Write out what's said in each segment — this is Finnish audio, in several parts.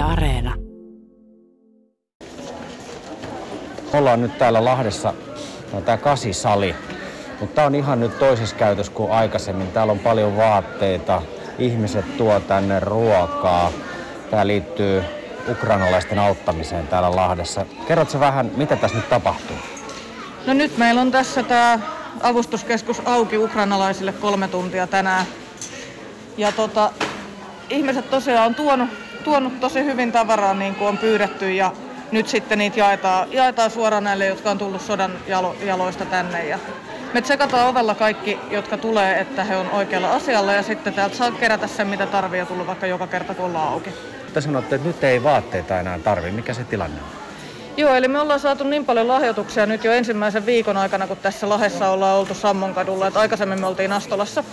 Yle Areena. Ollaan nyt täällä Lahdessa, no, tää kasisali. Mutta tää on ihan nyt toisessa käytössä kuin aikaisemmin. Täällä on paljon vaatteita, ihmiset tuo tänne ruokaa. Tää liittyy ukrainalaisten auttamiseen täällä Lahdessa. Kerrotko vähän, mitä tässä nyt tapahtuu? No nyt meillä on tässä tämä avustuskeskus auki ukrainalaisille kolme tuntia tänään. Ja tota, ihmiset tosiaan on tuonut, tuonut tosi hyvin tavaraa niin kuin on pyydetty ja nyt sitten niitä jaetaan, jaetaan suoraan näille, jotka on tullut sodan jalo, jaloista tänne. Ja me tsekataan ovella kaikki, jotka tulee, että he on oikealla asialla ja sitten täältä saa kerätä sen, mitä tarvii ja tulla vaikka joka kerta, kun ollaan auki. Te sanotte, että nyt ei vaatteita enää tarvi. Mikä se tilanne on? Joo, eli me ollaan saatu niin paljon lahjoituksia nyt jo ensimmäisen viikon aikana, kun tässä Lahessa ollaan oltu Sammonkadulla, että aikaisemmin me oltiin Astolassa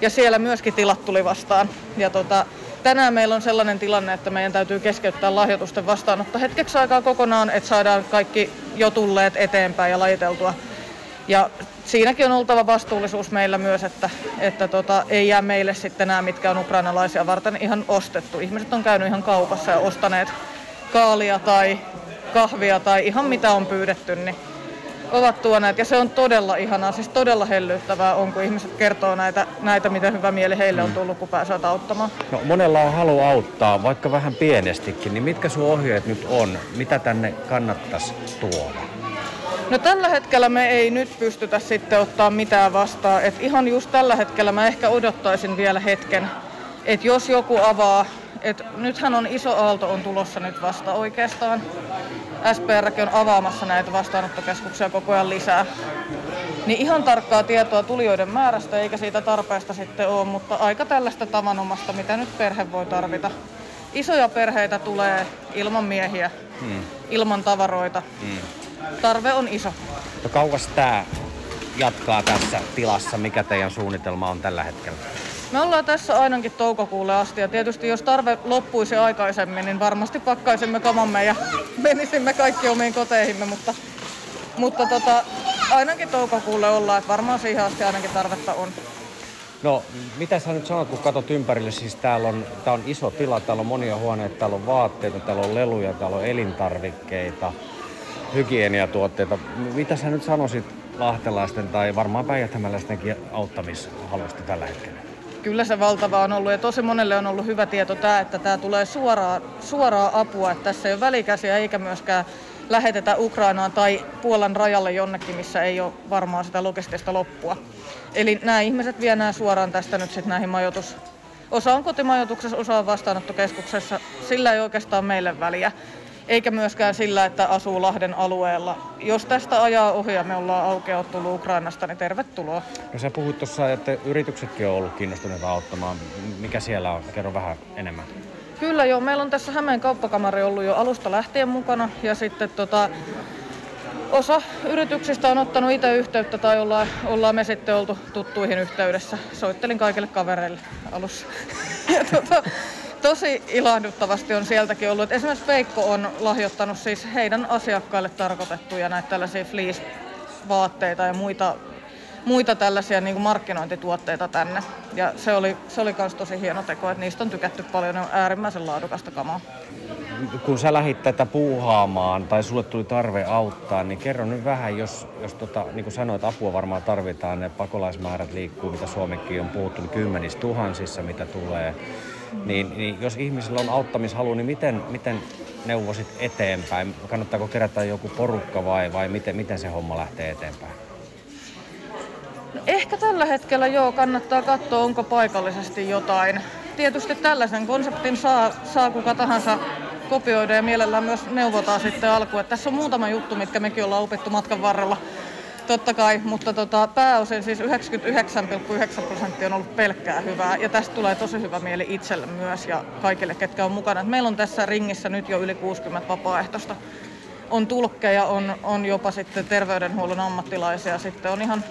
ja siellä myöskin tilat tuli vastaan. Ja tota, tänään meillä on sellainen tilanne, että meidän täytyy keskeyttää lahjoitusten vastaanotto hetkeksi aikaa kokonaan, että saadaan kaikki jo tulleet eteenpäin ja lajiteltua. Ja siinäkin on oltava vastuullisuus meillä myös, että, että tota, ei jää meille sitten nämä, mitkä on ukrainalaisia varten ihan ostettu. Ihmiset on käynyt ihan kaupassa ja ostaneet kaalia tai kahvia tai ihan mitä on pyydetty, niin ovat tuoneet. Ja se on todella ihanaa, siis todella hellyttävää on, kun ihmiset kertoo näitä, näitä miten hyvä mieli heille on tullut, kun pääsevät auttamaan. No, monella on halu auttaa, vaikka vähän pienestikin, niin mitkä sun ohjeet nyt on? Mitä tänne kannattaisi tuoda? No tällä hetkellä me ei nyt pystytä sitten ottaa mitään vastaan. Et ihan just tällä hetkellä mä ehkä odottaisin vielä hetken, että jos joku avaa, että nythän on iso aalto on tulossa nyt vasta oikeastaan. SPRkin on avaamassa näitä vastaanottokeskuksia koko ajan lisää. Niin ihan tarkkaa tietoa tulijoiden määrästä eikä siitä tarpeesta sitten ole, mutta aika tällaista tavanomasta, mitä nyt perhe voi tarvita. Isoja perheitä tulee ilman miehiä, hmm. ilman tavaroita. Hmm. Tarve on iso. No kauas tää jatkaa tässä tilassa? Mikä teidän suunnitelma on tällä hetkellä? Me ollaan tässä ainakin toukokuulle asti ja tietysti jos tarve loppuisi aikaisemmin, niin varmasti pakkaisimme kamamme ja menisimme kaikki omiin koteihimme, mutta, mutta tota, ainakin toukokuulle ollaan, että varmaan siihen asti ainakin tarvetta on. No, mitä sä nyt sanot, kun katsot ympärille? Siis täällä on, tää on iso tila, täällä on monia huoneita, täällä on vaatteita, täällä on leluja, täällä on elintarvikkeita, hygieniatuotteita. Mitä sä nyt sanoisit lahtelaisten tai varmaan päijäthämäläistenkin auttamishalusta tällä hetkellä? Kyllä se valtava on ollut ja tosi monelle on ollut hyvä tieto tämä, että tämä tulee suoraa, suoraa apua, että tässä ei ole välikäsiä eikä myöskään lähetetä Ukrainaan tai Puolan rajalle jonnekin, missä ei ole varmaan sitä logistista loppua. Eli nämä ihmiset vie nämä suoraan tästä nyt sitten näihin majoitus, Osa on kotimajoituksessa, osa on vastaanottokeskuksessa. Sillä ei oikeastaan meille väliä eikä myöskään sillä, että asuu Lahden alueella. Jos tästä ajaa ohi ja me ollaan aukeaa tullut Ukrainasta, niin tervetuloa. No sä puhuit tuossa, että yrityksetkin on ollut kiinnostuneita auttamaan. Mikä siellä on? Kerro vähän enemmän. Kyllä joo, meillä on tässä Hämeen kauppakamari ollut jo alusta lähtien mukana ja sitten tota, osa yrityksistä on ottanut itse yhteyttä tai ollaan, ollaan me sitten oltu tuttuihin yhteydessä. Soittelin kaikille kavereille alussa. Ja tota, tosi ilahduttavasti on sieltäkin ollut. Esimerkiksi Veikko on lahjoittanut siis heidän asiakkaille tarkoitettuja näitä tällaisia fleece-vaatteita ja muita, muita tällaisia niin kuin markkinointituotteita tänne. Ja se oli, se oli myös tosi hieno teko, että niistä on tykätty paljon, ne on äärimmäisen laadukasta kamaa. Kun sä lähit tätä puuhaamaan tai sulle tuli tarve auttaa, niin kerro nyt vähän, jos, jos tota, niin kuin sanoit, apua varmaan tarvitaan, ne pakolaismäärät liikkuu, mitä Suomekin on puhuttu, niin kymmenissä tuhansissa, mitä tulee niin, niin jos ihmisillä on auttamishalu, niin miten, miten neuvosit eteenpäin? Kannattaako kerätä joku porukka vai, vai miten, miten se homma lähtee eteenpäin? No ehkä tällä hetkellä joo, kannattaa katsoa, onko paikallisesti jotain. Tietysti tällaisen konseptin saa, saa kuka tahansa kopioida ja mielellään myös neuvotaan sitten alkuun. Tässä on muutama juttu, mitkä mekin ollaan opittu matkan varrella Totta kai, mutta tota, pääosin siis 99,9 prosenttia on ollut pelkkää hyvää ja tästä tulee tosi hyvä mieli itselle myös ja kaikille, ketkä on mukana. Et meillä on tässä ringissä nyt jo yli 60 vapaaehtoista. On tulkkeja, on, on jopa sitten terveydenhuollon ammattilaisia, sitten on ihan,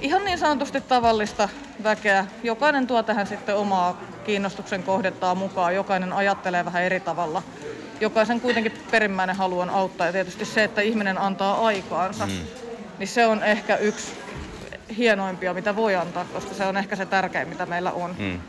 ihan niin sanotusti tavallista väkeä. Jokainen tuo tähän sitten omaa kiinnostuksen kohdettaa mukaan, jokainen ajattelee vähän eri tavalla. Jokaisen kuitenkin perimmäinen halu on auttaa ja tietysti se, että ihminen antaa aikaansa. Mm niin se on ehkä yksi hienoimpia, mitä voi antaa, koska se on ehkä se tärkein, mitä meillä on. Mm.